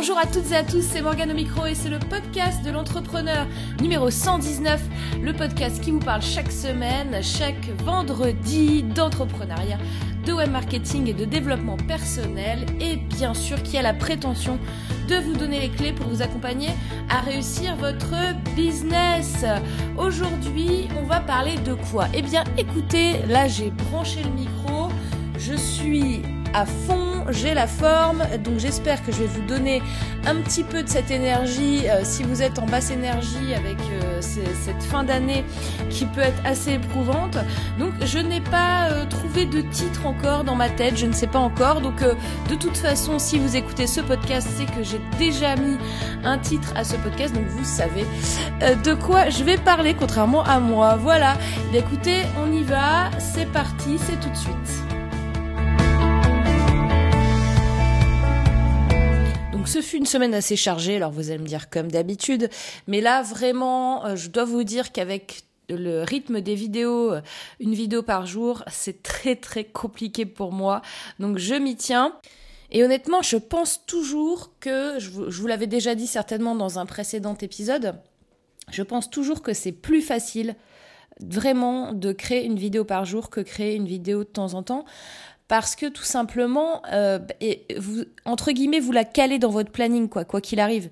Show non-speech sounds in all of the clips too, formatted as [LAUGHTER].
Bonjour à toutes et à tous, c'est Morgane au micro et c'est le podcast de l'entrepreneur numéro 119, le podcast qui vous parle chaque semaine, chaque vendredi d'entrepreneuriat, de web marketing et de développement personnel et bien sûr qui a la prétention de vous donner les clés pour vous accompagner à réussir votre business. Aujourd'hui, on va parler de quoi? Eh bien, écoutez, là j'ai branché le micro, je suis à fond, j'ai la forme, donc j'espère que je vais vous donner un petit peu de cette énergie euh, si vous êtes en basse énergie avec euh, cette fin d'année qui peut être assez éprouvante. Donc je n'ai pas euh, trouvé de titre encore dans ma tête, je ne sais pas encore. Donc de toute façon, si vous écoutez ce podcast, c'est que j'ai déjà mis un titre à ce podcast, donc vous savez de quoi je vais parler, contrairement à moi. Voilà, écoutez, on y va, c'est parti, c'est tout de suite. Donc ce fut une semaine assez chargée, alors vous allez me dire comme d'habitude, mais là vraiment, euh, je dois vous dire qu'avec le rythme des vidéos, euh, une vidéo par jour, c'est très très compliqué pour moi. Donc je m'y tiens. Et honnêtement, je pense toujours que, je vous, l'avais déjà dit certainement dans un précédent épisode, je pense toujours que c'est plus facile vraiment de créer une vidéo par jour que créer une vidéo de temps en temps parce que tout simplement, euh, et vous, entre guillemets, vous la calez dans votre planning, quoi, quoi qu'il arrive.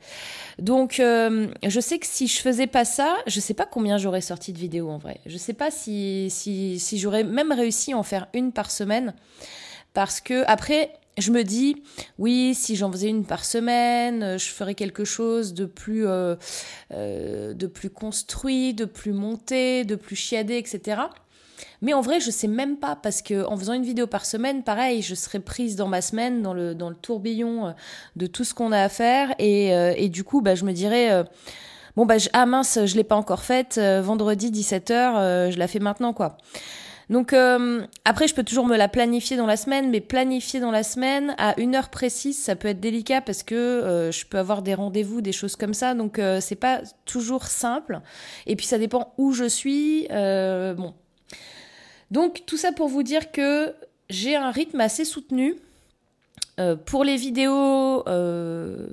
Donc, euh, je sais que si je faisais pas ça, je sais pas combien j'aurais sorti de vidéos en vrai. Je sais pas si, si, si j'aurais même réussi à en faire une par semaine, parce que après, je me dis, oui, si j'en faisais une par semaine, je ferais quelque chose de plus, euh, euh de plus construit, de plus monté, de plus chiadé, etc. Mais en vrai, je sais même pas parce que en faisant une vidéo par semaine, pareil, je serais prise dans ma semaine, dans le dans le tourbillon euh, de tout ce qu'on a à faire et, euh, et du coup, bah je me dirais euh, bon bah je, ah mince, je l'ai pas encore faite, vendredi 17h, je la fais maintenant quoi. Donc après, je peux toujours me la planifier dans la semaine, mais planifier dans la semaine à une heure précise, ça peut être délicat parce que je peux avoir des rendez-vous, des choses comme ça. Donc c'est pas toujours simple. Et puis ça dépend où je suis. bon, donc tout ça pour vous dire que j'ai un rythme assez soutenu. Euh, pour les vidéos, euh,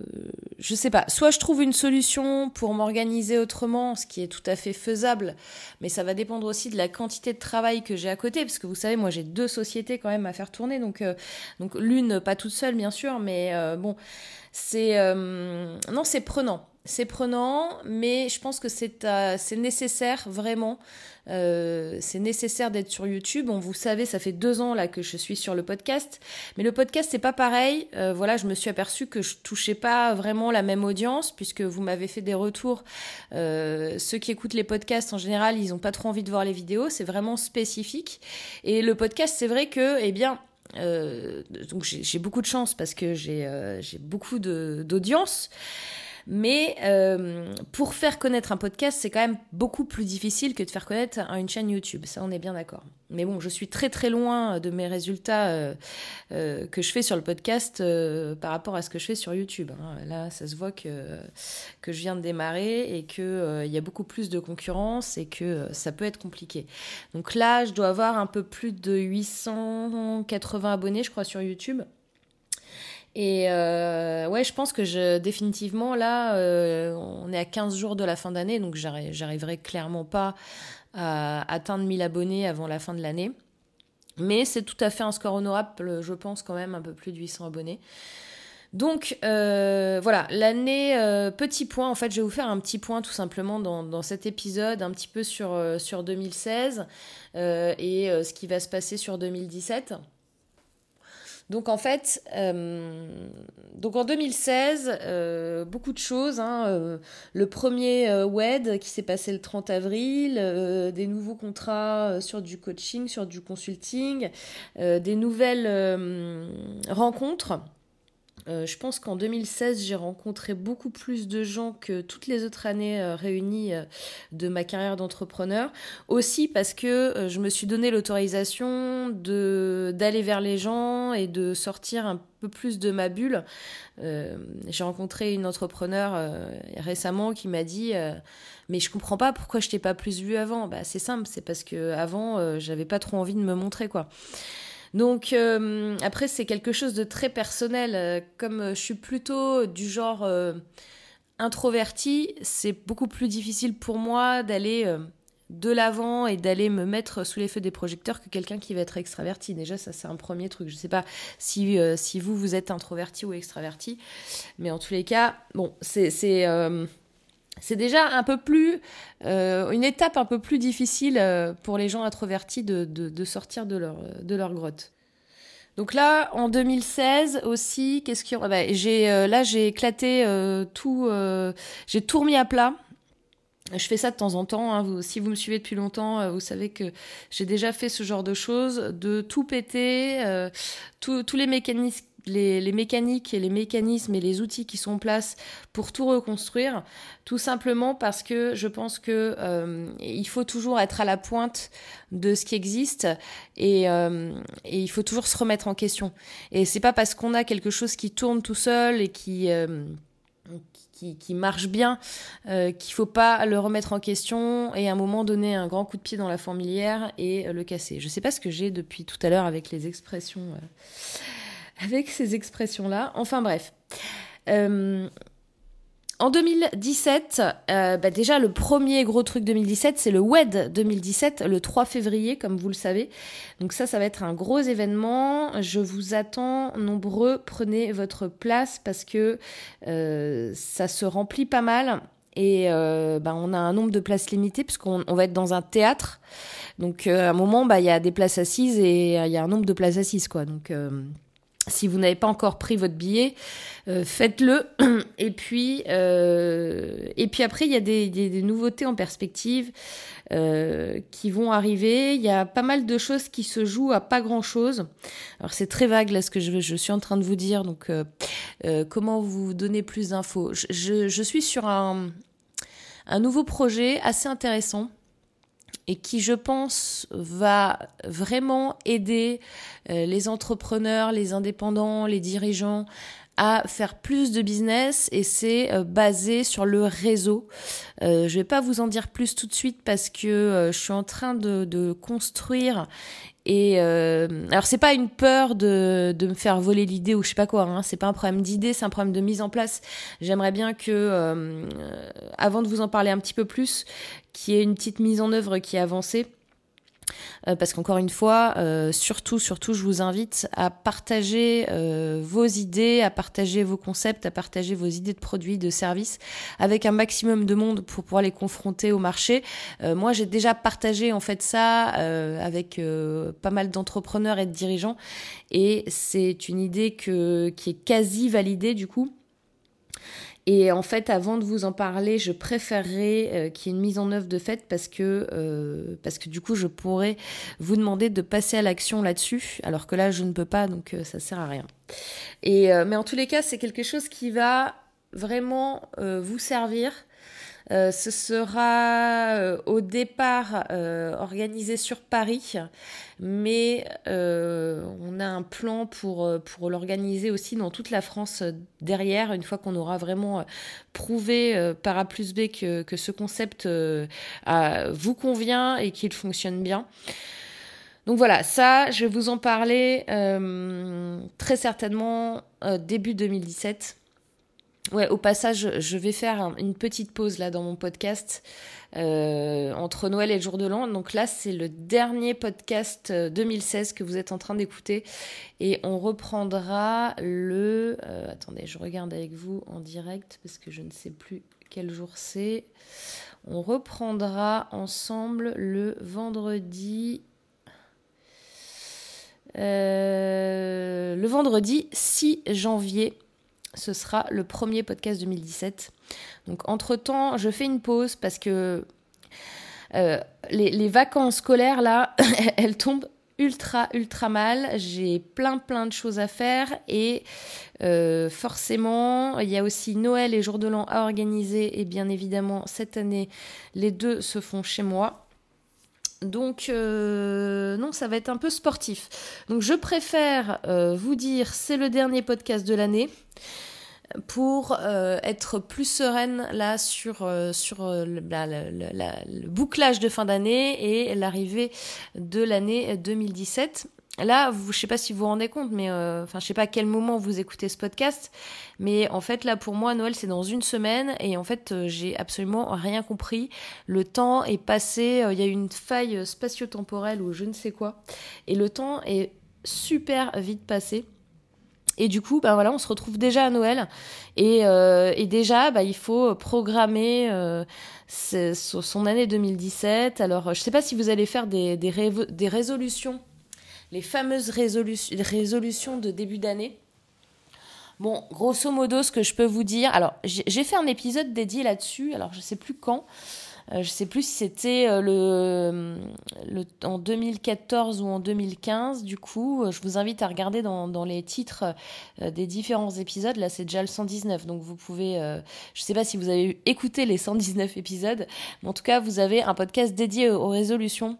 je sais pas, soit je trouve une solution pour m'organiser autrement, ce qui est tout à fait faisable, mais ça va dépendre aussi de la quantité de travail que j'ai à côté, parce que vous savez, moi j'ai deux sociétés quand même à faire tourner, donc, euh, donc l'une pas toute seule bien sûr, mais euh, bon, c'est non, c'est prenant c'est prenant, mais je pense que c'est euh, nécessaire vraiment. Euh, c'est nécessaire d'être sur YouTube. Vous savez, ça fait deux ans là que je suis sur le podcast, mais le podcast c'est pas pareil. Euh, voilà, je me suis aperçue que je touchais pas vraiment la même audience puisque vous m'avez fait des retours. ceux qui écoutent les podcasts en général, ils ont pas trop envie de voir les vidéos. C'est vraiment spécifique. Et le podcast, c'est vrai que, eh bien, donc j'ai beaucoup de chance parce que j'ai beaucoup d'audience. Mais euh, pour faire connaître un podcast, c'est quand même beaucoup plus difficile que de faire connaître une chaîne YouTube. Ça, on est bien d'accord. Mais bon, je suis très très loin de mes résultats euh, euh, que je fais sur le podcast par rapport à ce que je fais sur YouTube. Hein. Là, ça se voit que, je viens de démarrer et qu'il il y a beaucoup plus de concurrence et que ça peut être compliqué. Donc là, je dois avoir un peu plus de 880 abonnés, je crois, sur YouTube. Et euh, ouais, je pense que je, définitivement, là, euh, on est à 15 jours de la fin d'année, donc j'arriverai clairement pas à atteindre 1000 abonnés avant la fin de l'année. Mais c'est tout à fait un score honorable, je pense quand même, un peu plus de 800 abonnés. Donc euh, voilà, l'année, petit point, en fait je vais vous faire un petit point tout simplement dans, cet épisode, un petit peu sur, sur 2016 et ce qui va se passer sur 2017. Donc en fait, euh, donc en 2016, euh, beaucoup de choses. Hein, euh, le premier WED qui s'est passé le 30 avril, des nouveaux contrats sur du coaching, sur du consulting, des nouvelles rencontres. Euh, je pense qu'en 2016, j'ai rencontré beaucoup plus de gens que toutes les autres années euh, réunies euh, de ma carrière d'entrepreneur. Aussi parce que je me suis donné l'autorisation de d'aller vers les gens et de sortir un peu plus de ma bulle. j'ai rencontré une entrepreneur récemment qui m'a dit mais je comprends pas pourquoi je t'ai pas plus vu avant. Bah c'est simple, c'est parce que avant j'avais pas trop envie de me montrer quoi. Donc euh, après, c'est quelque chose de très personnel. Comme je suis plutôt du genre introverti, c'est beaucoup plus difficile pour moi d'aller de l'avant et d'aller me mettre sous les feux des projecteurs que quelqu'un qui va être extraverti. Déjà, ça c'est un premier truc. Je sais pas si, euh, si vous, vous êtes introverti ou extraverti, mais en tous les cas, bon, c'est c'est euh, déjà un peu plus euh, une étape un peu plus difficile pour les gens introvertis de, de, sortir de leur, de leur grotte. Donc là, en 2016 aussi, qu'est-ce aura? Bah, J'ai là j'ai éclaté tout, j'ai tout remis à plat. Je fais ça de temps en temps. Hein. si vous me suivez depuis longtemps, euh, vous savez que j'ai déjà fait ce genre de choses, de tout péter, euh, tous les mécanismes. Les, mécaniques et les mécanismes et les outils qui sont en place pour tout reconstruire, tout simplement parce que je pense que euh, il faut toujours être à la pointe de ce qui existe et, et il faut toujours se remettre en question. Et c'est pas parce qu'on a quelque chose qui tourne tout seul et qui qui, marche bien, euh, qu'il faut pas le remettre en question et à un moment donner un grand coup de pied dans la fourmilière et euh, le casser. Je sais pas ce que j'ai depuis tout à l'heure avec les expressions, euh, avec ces expressions-là. Enfin bref. Euh, en 2017, euh, bah déjà le premier gros truc 2017, c'est le WED 2017, le 3 février, comme vous le savez. Donc ça, ça va être un gros événement. Je vous attends nombreux. Prenez votre place parce que euh, ça se remplit pas mal. Et bah, on a un nombre de places limitées puisqu'on on va être dans un théâtre. Donc à un moment, bah, il y a des places assises et il y a un nombre de places assises. quoi. Donc si vous n'avez pas encore pris votre billet, euh, faites-le. [CLEARS THROAT] Et puis, euh, et puis après, il y a des, des, nouveautés en perspective euh, qui vont arriver. Il y a pas mal de choses qui se jouent à pas grand-chose. Alors c'est très vague là ce que je, je suis en train de vous dire. Donc, comment vous donner plus d'infos? Je, je, je, suis sur un, un nouveau projet assez intéressant et qui, je pense, va vraiment aider euh, les entrepreneurs, les indépendants, les dirigeants à faire plus de business et c'est euh, basé sur le réseau. Euh, je vais pas vous en dire plus tout de suite parce que euh, je suis en train de, de construire et euh, alors c'est pas une peur de, de me faire voler l'idée ou je sais pas quoi. Hein, c'est pas un problème d'idée, c'est un problème de mise en place. J'aimerais bien que, avant de vous en parler un petit peu plus, qu'il y ait une petite mise en œuvre qui est avancée euh, parce qu'encore une fois, euh, surtout, surtout, je vous invite à partager euh, vos idées, à partager vos concepts, à partager vos idées de produits, de services avec un maximum de monde pour pouvoir les confronter au marché. moi, j'ai déjà partagé en fait ça avec pas mal d'entrepreneurs et de dirigeants, et c'est une idée qui est quasi validée du coup. Et en fait, avant de vous en parler, je préférerais euh, qu'il y ait une mise en œuvre de fait parce que, euh, parce que du coup, je pourrais vous demander de passer à l'action là-dessus, alors que là, je ne peux pas, donc euh, ça sert à rien. Et, mais en tous les cas, c'est quelque chose qui va vraiment vous servir euh, ce sera euh, au départ euh, organisé sur Paris, mais on a un plan pour, pour l'organiser aussi dans toute la France derrière, une fois qu'on aura vraiment prouvé par A plus B que, que ce concept vous convient et qu'il fonctionne bien. Donc voilà, ça, je vais vous en parler très certainement début 2017. Ouais, au passage, je vais faire une petite pause là dans mon podcast euh, entre Noël et le jour de l'an. Donc là, c'est le dernier podcast 2016 euh, que vous êtes en train d'écouter et on reprendra le. Euh, attendez, je regarde avec vous en direct parce que je ne sais plus quel jour c'est. On reprendra ensemble le vendredi. le vendredi 6 janvier ce sera le premier podcast 2017. Donc entre-temps, je fais une pause parce que euh, les, vacances scolaires, là, [LAUGHS] elles tombent ultra, ultra mal. J'ai plein, plein de choses à faire et euh, forcément, il y a aussi Noël et Jour de l'An à organiser et bien évidemment, cette année, les deux se font chez moi. Donc euh, non, ça va être un peu sportif. Donc je préfère vous dire c'est le dernier podcast de l'année pour euh, être plus sereine là sur, euh, euh, le, bouclage de fin d'année et l'arrivée de l'année 2017. Là, vous, je sais pas si vous vous rendez compte, mais euh, enfin, je sais pas à quel moment vous écoutez ce podcast, mais en fait, là, pour moi, Noël, c'est dans une semaine, et en fait, euh, j'ai absolument rien compris. Le temps est passé, euh, il y a une faille spatio-temporelle ou je ne sais quoi, et le temps est super vite passé. Et du coup, bah voilà, on se retrouve déjà à Noël. Et, et déjà, bah, il faut programmer son année 2017. Alors, je sais pas si vous allez faire des, des résolutions les fameuses résolutions de début d'année. Bon, grosso modo, ce que je peux vous dire, alors j'ai fait un épisode dédié là-dessus, alors je sais plus quand, euh, je sais plus si c'était euh, en 2014 ou en 2015, du coup, euh, je vous invite à regarder dans, les titres des différents épisodes, là c'est déjà le 119, donc vous pouvez, je sais pas si vous avez écouté les 119 épisodes, mais en tout cas, vous avez un podcast dédié aux résolutions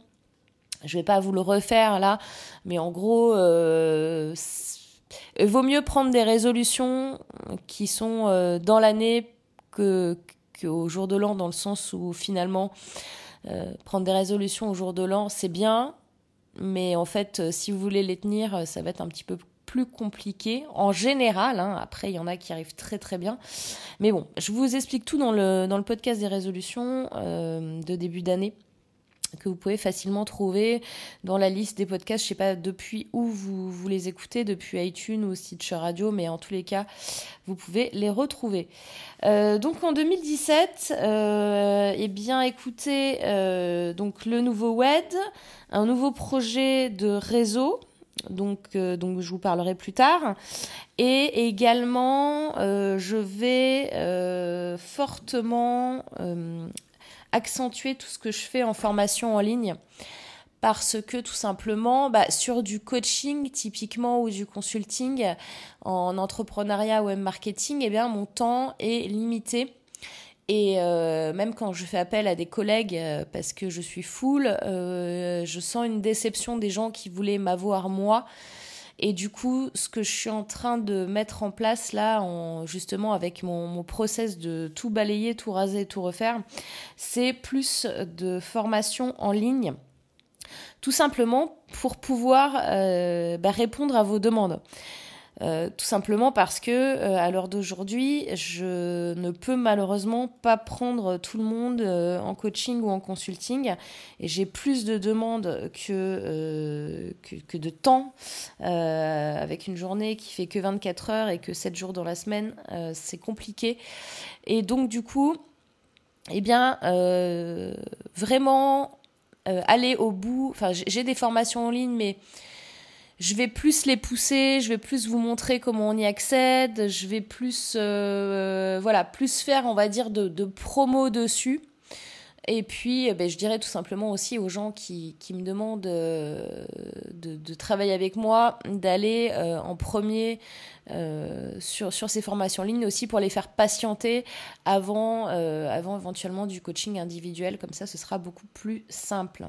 je vais pas vous le refaire là, mais en gros, euh, vaut mieux prendre des résolutions qui sont euh, dans l'année que qu'au jour de l'an, dans le sens où finalement euh, prendre des résolutions au jour de l'an, c'est bien, mais en fait, si vous voulez les tenir, ça va être un petit peu plus compliqué en général. Hein. Après, il y en a qui arrivent très très bien. Mais bon, je vous explique tout dans le, dans le podcast des résolutions de début d'année que vous pouvez facilement trouver dans la liste des podcasts. Je sais pas depuis où vous, vous les écoutez, depuis iTunes ou Stitcher Radio, mais en tous les cas, vous pouvez les retrouver. Euh, donc en 2017, euh, eh bien écoutez, euh, donc le nouveau WED, un nouveau projet de réseau. Donc, donc je vous parlerai plus tard. Et également, je vais fortement accentuer tout ce que je fais en formation en ligne parce que tout simplement, bah, sur du coaching typiquement ou du consulting en entrepreneuriat ou marketing, eh bien, mon temps est limité. Et euh, même quand je fais appel à des collègues euh, parce que je suis full, euh, je sens une déception des gens qui voulaient m'avoir moi et du coup, ce que je suis en train de mettre en place là, en, justement avec mon, mon process de tout balayer, tout raser, tout refaire, c'est plus de formation en ligne tout simplement pour pouvoir euh, bah, répondre à vos demandes. Euh, tout simplement parce que euh, à l'heure d'aujourd'hui, je ne peux malheureusement pas prendre tout le monde euh, en coaching ou en consulting et j'ai plus de demandes que, de temps avec une journée qui fait que 24 heures et que 7 jours dans la semaine, c'est compliqué. Et donc du coup, eh bien, vraiment aller au bout, enfin j'ai des formations en ligne, mais je vais plus les pousser, je vais plus vous montrer comment on y accède, je vais plus, euh, voilà, plus faire, on va dire, de, de promo dessus. Et puis, euh, ben, je dirais tout simplement aussi aux gens qui, me demandent euh, de, travailler avec moi, d'aller en premier sur, sur ces formations en ligne aussi pour les faire patienter avant, avant éventuellement du coaching individuel. Comme ça, ce sera beaucoup plus simple.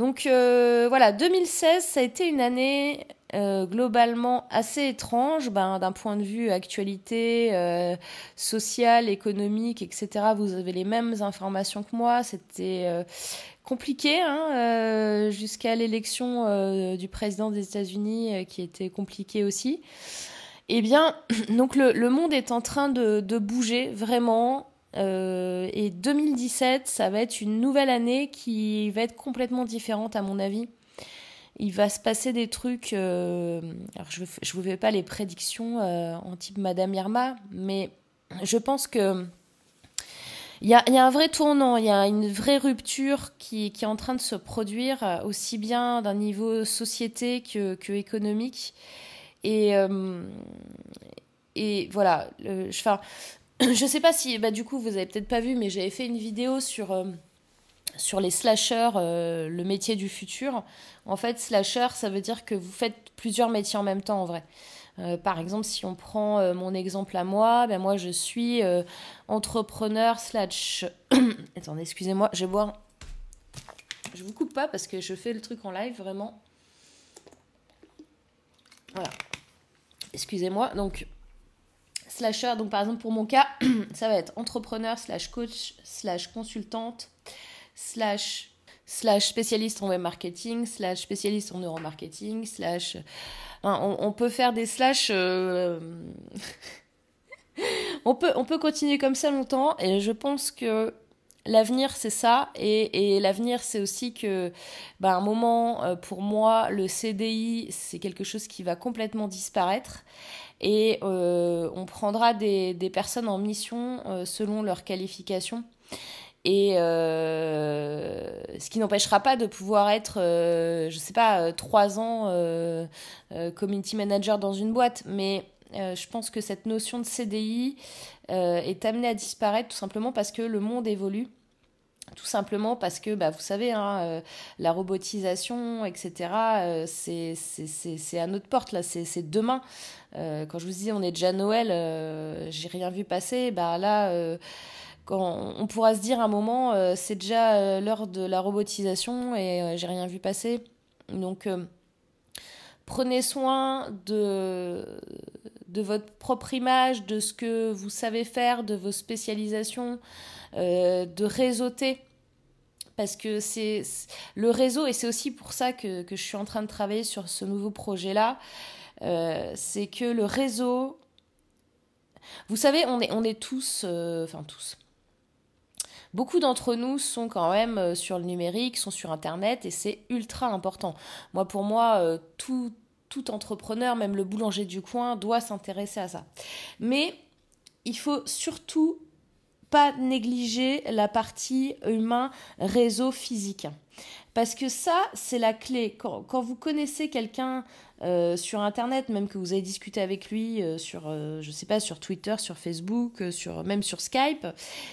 Donc euh, voilà, 2016, ça a été une année euh, globalement assez étrange, ben, d'un point de vue actualité euh, sociale, économique, etc. Vous avez les mêmes informations que moi. C'était compliqué hein, jusqu'à l'élection du président des États-Unis, qui était compliqué aussi. Eh bien, [CLEARS THROAT] donc le, monde est en train de bouger vraiment. Euh, et 2017, ça va être une nouvelle année qui va être complètement différente à mon avis. Il va se passer des trucs. Euh, alors je ne vous fais pas les prédictions euh, en type Madame Irma, mais je pense que il y a, y a, un vrai tournant, il y a une vraie rupture qui, est en train de se produire, aussi bien d'un niveau société que, que économique. Et, et voilà, enfin, [CLEARS THROAT] je sais pas si, bah, du coup, vous avez peut-être pas vu, mais j'avais fait une vidéo sur, euh, sur les slashers, euh, le métier du futur. En fait, slasher, ça veut dire que vous faites plusieurs métiers en même temps, en vrai. Euh, par exemple, si on prend mon exemple à moi, ben moi je suis entrepreneur slash... [CLEARS THROAT] Attendez, excusez-moi, je vais boire... Je vous coupe pas parce que je fais le truc en live, vraiment. Voilà. Excusez-moi, donc donc par exemple pour mon cas, [CLEARS THROAT] ça va être entrepreneur slash coach slash consultante slash slash spécialiste en web marketing, slash spécialiste en neuromarketing, slash... on, peut faire des slash... [LAUGHS] on, peut, on peut continuer comme ça longtemps et je pense que L'avenir, c'est ça. Et, l'avenir, c'est aussi que, bah, un moment, euh, pour moi, le CDI, c'est quelque chose qui va complètement disparaître. Et euh, on prendra des, personnes en mission euh, selon leur qualification. Et ce qui n'empêchera pas de pouvoir être, je sais pas, trois ans community manager dans une boîte. Mais je pense que cette notion de CDI est amenée à disparaître tout simplement parce que le monde évolue tout simplement parce que, bah, vous savez, hein, euh, la robotisation, etc., euh, c'est à notre porte, là, c'est demain. Euh, quand je vous dis on est déjà Noël, j'ai rien vu passer, bah là, quand on pourra se dire un moment, c'est déjà l'heure de la robotisation et j'ai rien vu passer. Donc, prenez soin de, de votre propre image, de ce que vous savez faire, de vos spécialisations. Euh, de réseauter parce que c'est le réseau, et c'est aussi pour ça que, je suis en train de travailler sur ce nouveau projet-là, euh, c'est que le réseau, vous savez, on est, on est tous, euh, enfin tous, beaucoup d'entre nous sont quand même sur le numérique, sont sur Internet, et c'est ultra important. Moi, pour moi, tout, tout entrepreneur, même le boulanger du coin, doit s'intéresser à ça. Mais il faut surtout pas négliger la partie humain, réseau physique. Parce que ça, c'est la clé. Quand, vous connaissez quelqu'un euh, sur Internet, même que vous avez discuté avec lui euh, sur, euh, je sais pas, sur Twitter, sur Facebook, même sur Skype,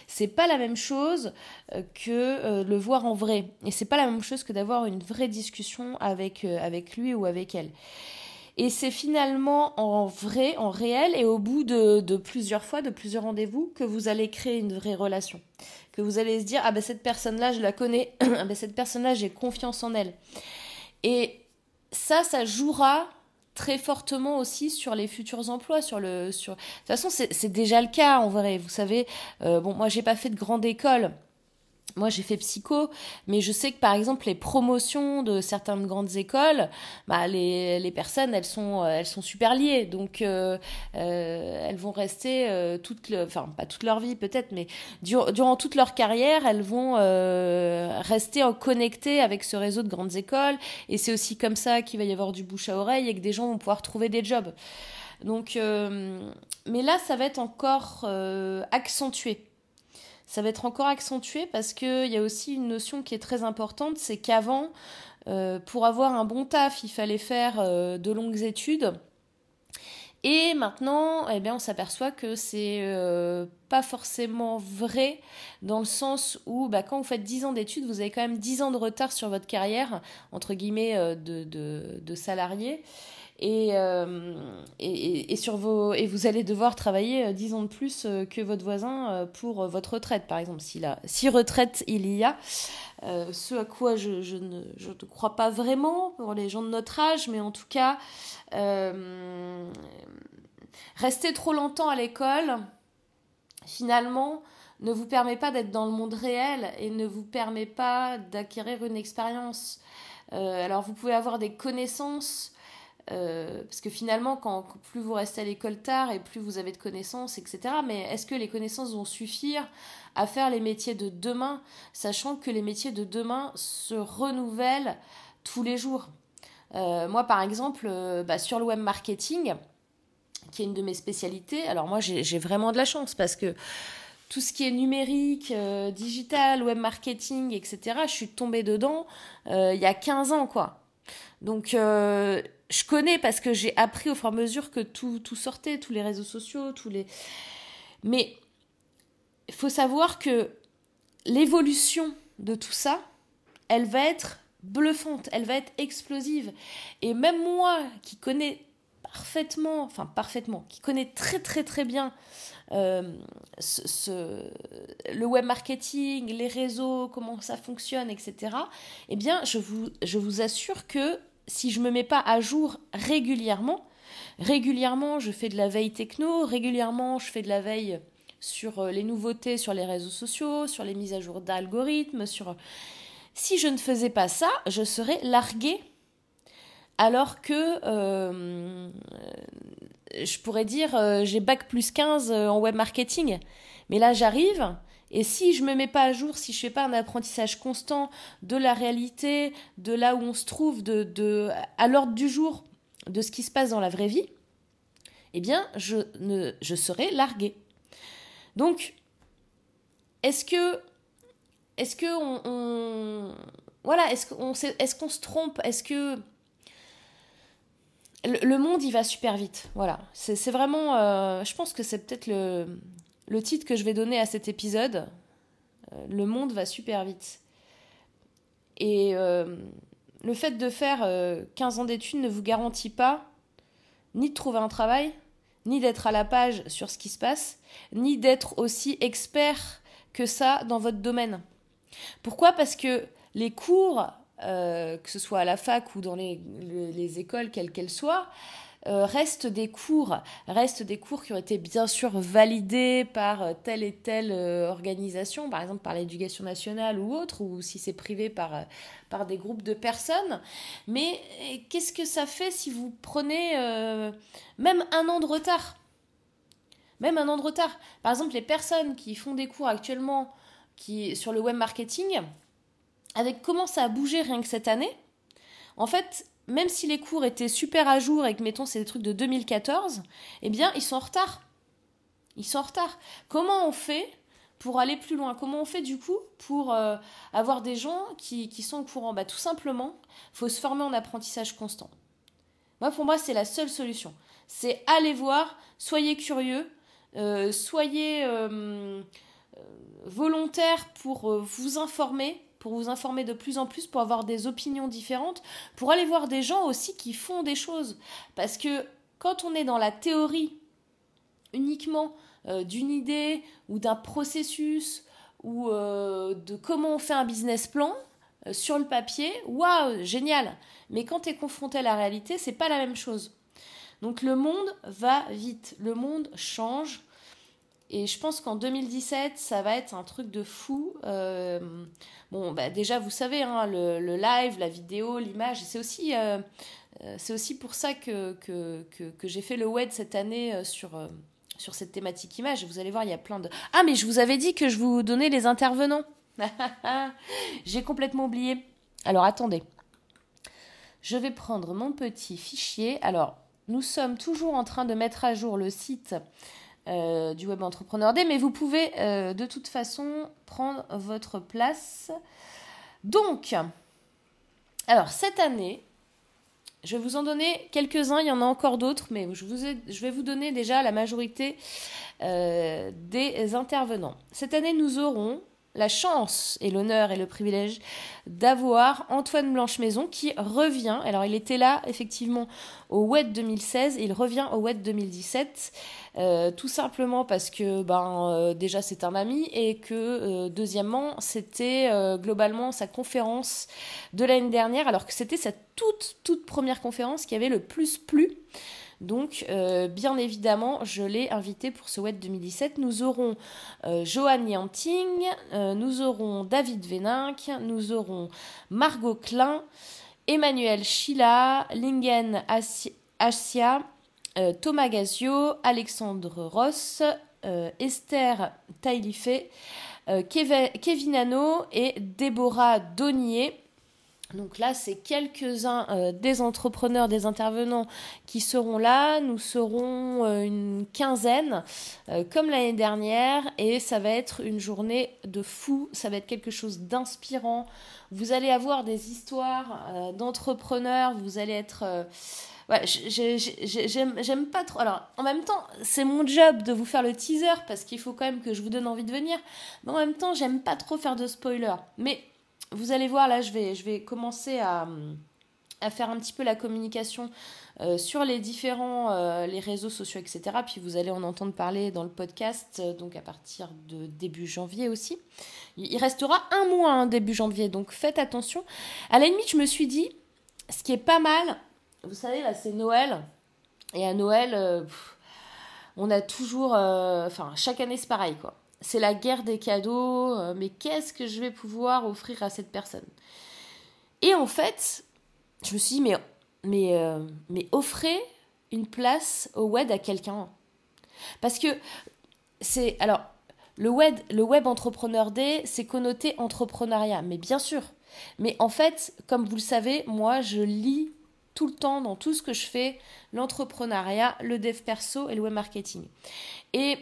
c'est pas la même chose que le voir en vrai. Et c'est pas la même chose que d'avoir une vraie discussion avec lui ou avec elle. Et c'est finalement en vrai, en réel, et au bout de, plusieurs fois, de plusieurs rendez-vous, que vous allez créer une vraie relation. Que vous allez se dire, ah ben cette personne-là, je la connais, [CLEARS THROAT] ah ben cette personne-là, j'ai confiance en elle. Et ça, ça jouera très fortement aussi sur les futurs emplois sur le sur de toute façon c'est déjà le cas en vrai vous savez euh, bon moi j'ai pas fait de grande école moi j'ai fait psycho, mais je sais que par exemple les promotions de certaines grandes écoles, bah, les, les personnes elles sont, elles sont super liées, donc euh, euh, elles vont rester euh, toute, enfin pas toute leur vie peut-être, mais durant toute leur carrière elles vont rester en connectées avec ce réseau de grandes écoles, et c'est aussi comme ça qu'il va y avoir du bouche à oreille et que des gens vont pouvoir trouver des jobs. Donc, mais là ça va être encore accentué ça va être encore accentué parce qu'il y a aussi une notion qui est très importante, c'est qu'avant, euh, pour avoir un bon taf, il fallait faire euh, de longues études. Et maintenant, eh bien, on s'aperçoit que c'est euh, pas forcément vrai dans le sens où bah, quand vous faites 10 ans d'études, vous avez quand même 10 ans de retard sur votre carrière, entre guillemets, de, de, de salarié. Euh, et, et, sur vos, et vous allez devoir travailler 10 euh, ans de plus euh, que votre voisin pour votre retraite, par exemple. Si, la, si retraite il y a, ce à quoi je, je, ne, je, ne, crois pas vraiment pour les gens de notre âge, mais en tout cas, rester trop longtemps à l'école, finalement, ne vous permet pas d'être dans le monde réel et ne vous permet pas d'acquérir une expérience. alors vous pouvez avoir des connaissances euh, parce que finalement, quand, plus vous restez à l'école tard et plus vous avez de connaissances, etc. Mais est-ce que les connaissances vont suffire à faire les métiers de demain, sachant que les métiers de demain se renouvellent tous les jours? Euh, Moi, par exemple, euh, bah, sur le web marketing, qui est une de mes spécialités, alors moi, j'ai vraiment de la chance parce que tout ce qui est numérique, digital, web marketing, etc., je suis tombée dedans il y a 15 ans, quoi. Donc, je connais parce que j'ai appris au fur et à mesure que tout, tout sortait, tous les réseaux sociaux, tous les. Mais il faut savoir que l'évolution de tout ça, elle va être bluffante, elle va être explosive. Et même moi qui connais parfaitement, enfin parfaitement, qui connais très très très bien euh, le web marketing, les réseaux, comment ça fonctionne, etc., eh bien, je vous, je vous assure que si je me mets pas à jour régulièrement, régulièrement je fais de la veille techno, régulièrement je fais de la veille sur euh, les nouveautés sur les réseaux sociaux, sur les mises à jour d'algorithmes, sur si je ne faisais pas ça, je serais larguée. Alors que euh, je pourrais dire euh, j'ai bac plus 15 en web marketing. Mais là, j'arrive. Et si je me mets pas à jour, si je fais pas un apprentissage constant de la réalité, de là où on se trouve, de, à l'ordre du jour, de ce qui se passe dans la vraie vie, eh bien, je, ne, je serai larguée. Donc, est-ce que, est-ce que on, voilà, est-ce qu'on est-ce qu'on se trompe? Est-ce que le, monde il va super vite? Voilà, c'est vraiment, euh, je pense que c'est peut-être le, le titre que je vais donner à cet épisode. Euh, le monde va super vite. Et euh, le fait de faire 15 ans d'études ne vous garantit pas ni de trouver un travail, ni d'être à la page sur ce qui se passe, ni d'être aussi expert que ça dans votre domaine. Pourquoi? Parce que les cours, euh, que ce soit à la fac ou dans les, écoles, quelles qu'elles soient, euh, restent des cours, restent des cours qui ont été bien sûr validés par euh, telle et telle organisation, par exemple par l'éducation nationale ou autre, ou si c'est privé par, par des groupes de personnes. Mais qu'est-ce que ça fait si vous prenez même un an de retard? Même un an de retard. Par exemple, les personnes qui font des cours actuellement qui, sur le web marketing, avec comment ça a bougé rien que cette année, en fait, même si les cours étaient super à jour et que, mettons, c'est des trucs de 2014, eh bien, ils sont en retard. Ils sont en retard. Comment on fait pour aller plus loin? Comment on fait du coup pour euh, avoir des gens qui, qui sont au courant? Bah, Tout simplement, il faut se former en apprentissage constant. Moi, pour moi, c'est la seule solution. C'est aller voir, soyez curieux, euh, soyez euh, volontaire pour euh, vous informer, pour vous informer de plus en plus, pour avoir des opinions différentes, pour aller voir des gens aussi qui font des choses. Parce que quand on est dans la théorie uniquement d'une idée ou d'un processus ou de comment on fait un business plan, sur le papier, waouh, génial. Mais quand tu es confronté à la réalité, c'est pas la même chose. Donc le monde va vite, le monde change. Et je pense qu'en 2017, ça va être un truc de fou. Euh, bon, bah déjà, vous savez, hein, le, live, la vidéo, l'image, c'est aussi, euh, euh, aussi pour ça que, j'ai fait le web cette année sur, sur cette thématique image. Vous allez voir, il y a plein de... Ah, mais je vous avais dit que je vous donnais les intervenants. [LAUGHS] j'ai complètement oublié. Alors, attendez. Je vais prendre mon petit fichier. Alors, nous sommes toujours en train de mettre à jour le site euh, du Web Entrepreneur Day, mais vous pouvez euh, de toute façon prendre votre place. Donc, alors cette année, je vais vous en donner quelques-uns, il y en a encore d'autres, mais je, vous je, vais vous donner déjà la majorité euh, des intervenants. Cette année, nous aurons la chance et l'honneur et le privilège d'avoir Antoine Blanche-Maison qui revient. Alors, il était là effectivement au WED 2016 et il revient au WED 2017. Euh, tout simplement parce que ben, euh, déjà c'est un ami et que euh, deuxièmement c'était globalement sa conférence de l'année dernière alors que c'était sa toute toute première conférence qui avait le plus plu. Donc, euh, bien évidemment, je l'ai invité pour ce WED 2017. Nous aurons euh, Joanne Yanting, euh, nous aurons David Véninck, nous aurons Margot Klein, Emmanuel Schilla, Lingen Asia, Thomas Gazio, Alexandre Ross, Esther Tailifé, Kevin Hano et Déborah Donnier. Donc là, c'est quelques-uns euh, des entrepreneurs, des intervenants qui seront là. Nous serons euh, une quinzaine, euh, comme l'année dernière, et ça va être une journée de fou. Ça va être quelque chose d'inspirant. Vous allez avoir des histoires d'entrepreneurs. Vous allez être ouais, j'aime pas trop. Alors, en même temps, c'est mon job de vous faire le teaser parce qu'il faut quand même que je vous donne envie de venir. Mais en même temps, j'aime pas trop faire de spoiler. Mais vous allez voir, là, je vais, je vais commencer à, faire un petit peu la communication euh, sur les différents euh, les réseaux sociaux, etc. Puis vous allez en entendre parler dans le podcast, euh, donc à partir de début janvier aussi. Il restera un mois hein, début janvier, donc faites attention. À la limite, je me suis dit, ce qui est pas mal, vous savez, là, c'est Noël. Et à Noël, on a toujours. Enfin, chaque année, c'est pareil, quoi c'est la guerre des cadeaux, euh, mais qu'est-ce que je vais pouvoir offrir à cette personne? Et en fait, je me suis dit, mais, euh, mais offrez une place au web à quelqu'un. Parce que c'est. Alors, le web, le web entrepreneur day, c'est connoté entrepreneuriat, mais bien sûr. Mais en fait, comme vous le savez, moi, je lis tout le temps dans tout ce que je fais l'entrepreneuriat, le dev perso et le web marketing. Et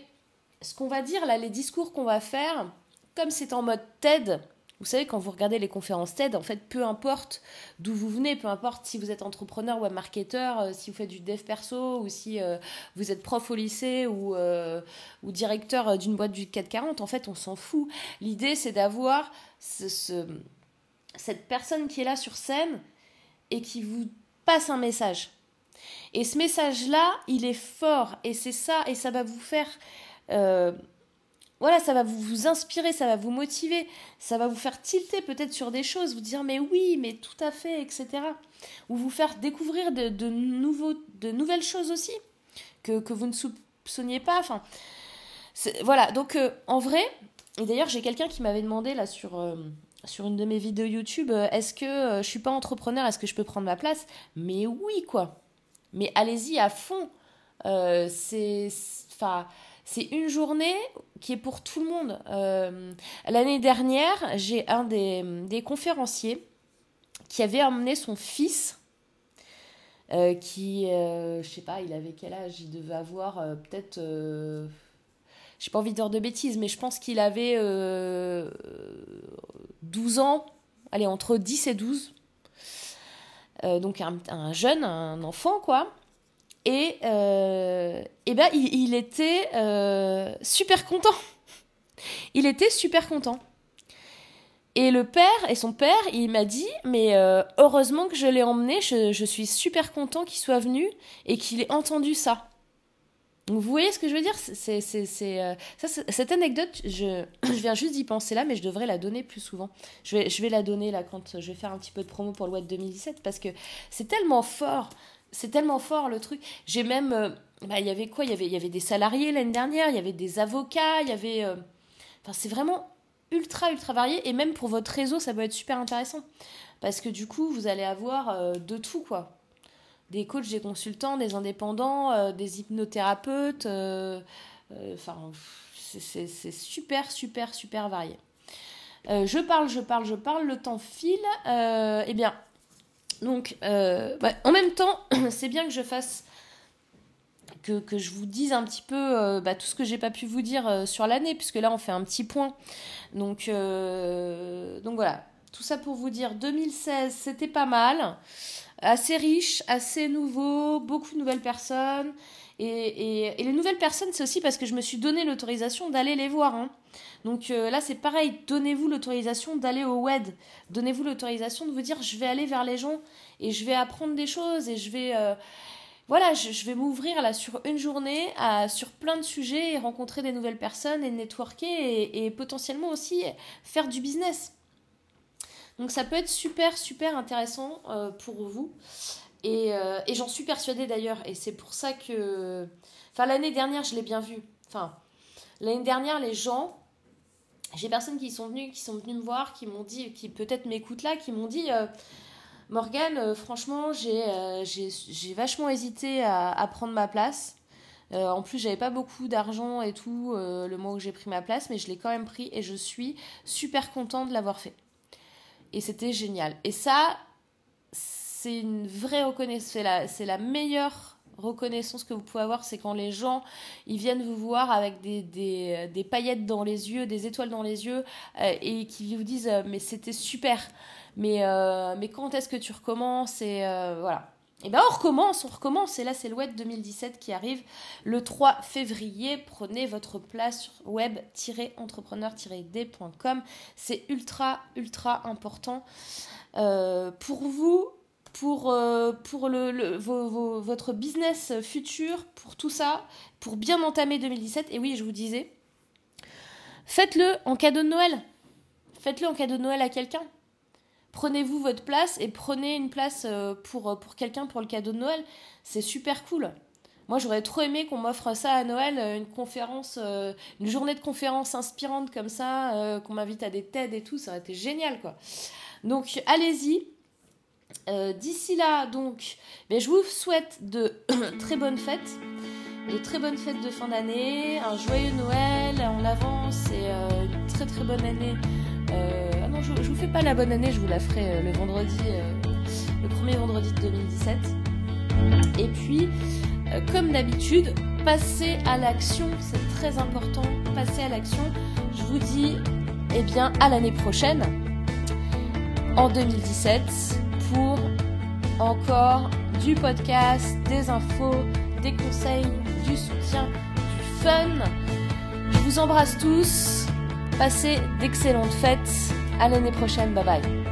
ce qu'on va dire là, les discours qu'on va faire, comme c'est en mode TED, vous savez, quand vous regardez les conférences TED, en fait, peu importe d'où vous venez, peu importe si vous êtes entrepreneur, web marketeur, euh, si vous faites du dev perso, ou si euh, vous êtes prof au lycée ou, euh, ou directeur d'une boîte du 440, en fait, on s'en fout. L'idée, c'est d'avoir ce, cette personne qui est là sur scène et qui vous passe un message. Et ce message-là, il est fort, et c'est ça, et ça va vous faire euh, voilà, ça va vous, vous, inspirer, ça va vous motiver, ça va vous faire tilter peut-être sur des choses, vous dire mais oui, mais tout à fait, etc. Ou vous faire découvrir de, nouveaux, de nouvelles choses aussi que, que vous ne soupçonniez pas. Enfin, voilà, donc euh, en vrai, et d'ailleurs j'ai quelqu'un qui m'avait demandé là sur, euh, sur une de mes vidéos YouTube, est-ce que je suis pas entrepreneur, est-ce que je peux prendre ma place? Mais oui, quoi. Mais allez-y à fond. c'est... Enfin c'est une journée qui est pour tout le monde. Euh, l'année dernière, j'ai un des, conférenciers qui avait emmené son fils, euh, qui, euh, je sais pas, il avait quel âge Il devait avoir peut-être, j'ai pas envie de dire de bêtises, mais je pense qu'il avait 12 ans, allez, entre 10 et 12. donc un jeune, un enfant, quoi. Et, euh, et ben, il, était euh, super content. Il était super content. Et le père et son père, il m'a dit, mais euh, heureusement que je l'ai emmené, je, suis super content qu'il soit venu et qu'il ait entendu ça. vous voyez ce que je veux dire? C'est, c'est, Cette anecdote, je, [CLEARS THROAT] je viens juste d'y penser là, mais je devrais la donner plus souvent. Je vais, je vais la donner là quand je vais faire un petit peu de promo pour le Web 2017 parce que c'est tellement fort c'est tellement fort le truc. J'ai même. Euh, bah, il y avait quoi? Il y avait, des salariés l'année dernière, il y avait des avocats, il y avait. Euh, enfin, c'est vraiment ultra, ultra varié. Et même pour votre réseau, ça peut être super intéressant. Parce que du coup, vous allez avoir euh, de tout, quoi. Des coachs, des consultants, des indépendants, des hypnothérapeutes. Enfin, c'est super, super, super varié. je parle, je parle, je parle, le temps file. eh bien, donc, euh, bah, en même temps, [CLEARS THROAT] c'est bien que je fasse. Que, je vous dise un petit peu euh, bah, tout ce que j'ai pas pu vous dire euh, sur l'année, puisque là on fait un petit point. Donc, donc voilà, tout ça pour vous dire 2016 c'était pas mal, assez riche, assez nouveau, beaucoup de nouvelles personnes. Et, les nouvelles personnes, c'est aussi parce que je me suis donné l'autorisation d'aller les voir. Hein. Donc euh, là, c'est pareil, donnez-vous l'autorisation d'aller au WED. Donnez-vous l'autorisation de vous dire, je vais aller vers les gens et je vais apprendre des choses et je vais... Euh, voilà, je, vais m'ouvrir là sur une journée sur plein de sujets et rencontrer des nouvelles personnes et networker et potentiellement aussi faire du business. Donc ça peut être super, super intéressant euh, pour vous. Euh, et, j'en suis persuadée d'ailleurs, et c'est pour ça que. Enfin, l'année dernière, je l'ai bien vu. Enfin, l'année dernière, les gens. J'ai personnes qui sont venus, qui sont venus me voir, qui m'ont dit, qui peut-être m'écoutent là, qui m'ont dit euh, Morgane, franchement, j'ai vachement hésité à, à, prendre ma place. en plus, j'avais pas beaucoup d'argent et tout le mois où j'ai pris ma place, mais je l'ai quand même pris et je suis super contente de l'avoir fait. Et c'était génial. Et ça, c'est une vraie reconnaissance, c'est la, meilleure reconnaissance que vous pouvez avoir, c'est quand les gens ils viennent vous voir avec des, paillettes dans les yeux, des étoiles dans les yeux, euh, et qui vous disent euh, mais c'était super, mais, euh, mais quand est-ce que tu recommences et voilà. Et ben on recommence, on recommence. Et là, c'est le web 2017 qui arrive le 3 février. Prenez votre place sur web-entrepreneur-d.com. C'est ultra, ultra important pour vous pour, euh, le, votre business futur, pour tout ça, pour bien entamer 2017. Et oui, je vous disais, faites-le en cadeau de Noël. Faites-le en cadeau de Noël à quelqu'un. Prenez-vous votre place et prenez une place euh, pour, pour quelqu'un pour le cadeau de Noël. C'est super cool. Moi, j'aurais trop aimé qu'on m'offre ça à Noël, euh, une conférence, euh, une journée de conférence inspirante comme ça, euh, qu'on m'invite à des TED et tout, ça aurait été génial, quoi. Donc, allez-y. D'ici là, donc, mais je vous souhaite de [CLEARS THROAT] très bonnes fêtes, de très bonnes fêtes de fin d'année, un joyeux Noël en avance et une très très bonne année. Je, je vous fais pas la bonne année, je vous la ferai le vendredi, le premier vendredi de 2017. Et puis, euh, comme d'habitude, passez à l'action, c'est très important, passez à l'action. Je vous dis, eh bien, à l'année prochaine, en 2017, pour encore du podcast, des infos, des conseils, du soutien, du fun. Je vous embrasse tous, passez d'excellentes fêtes, à l'année prochaine, bye bye.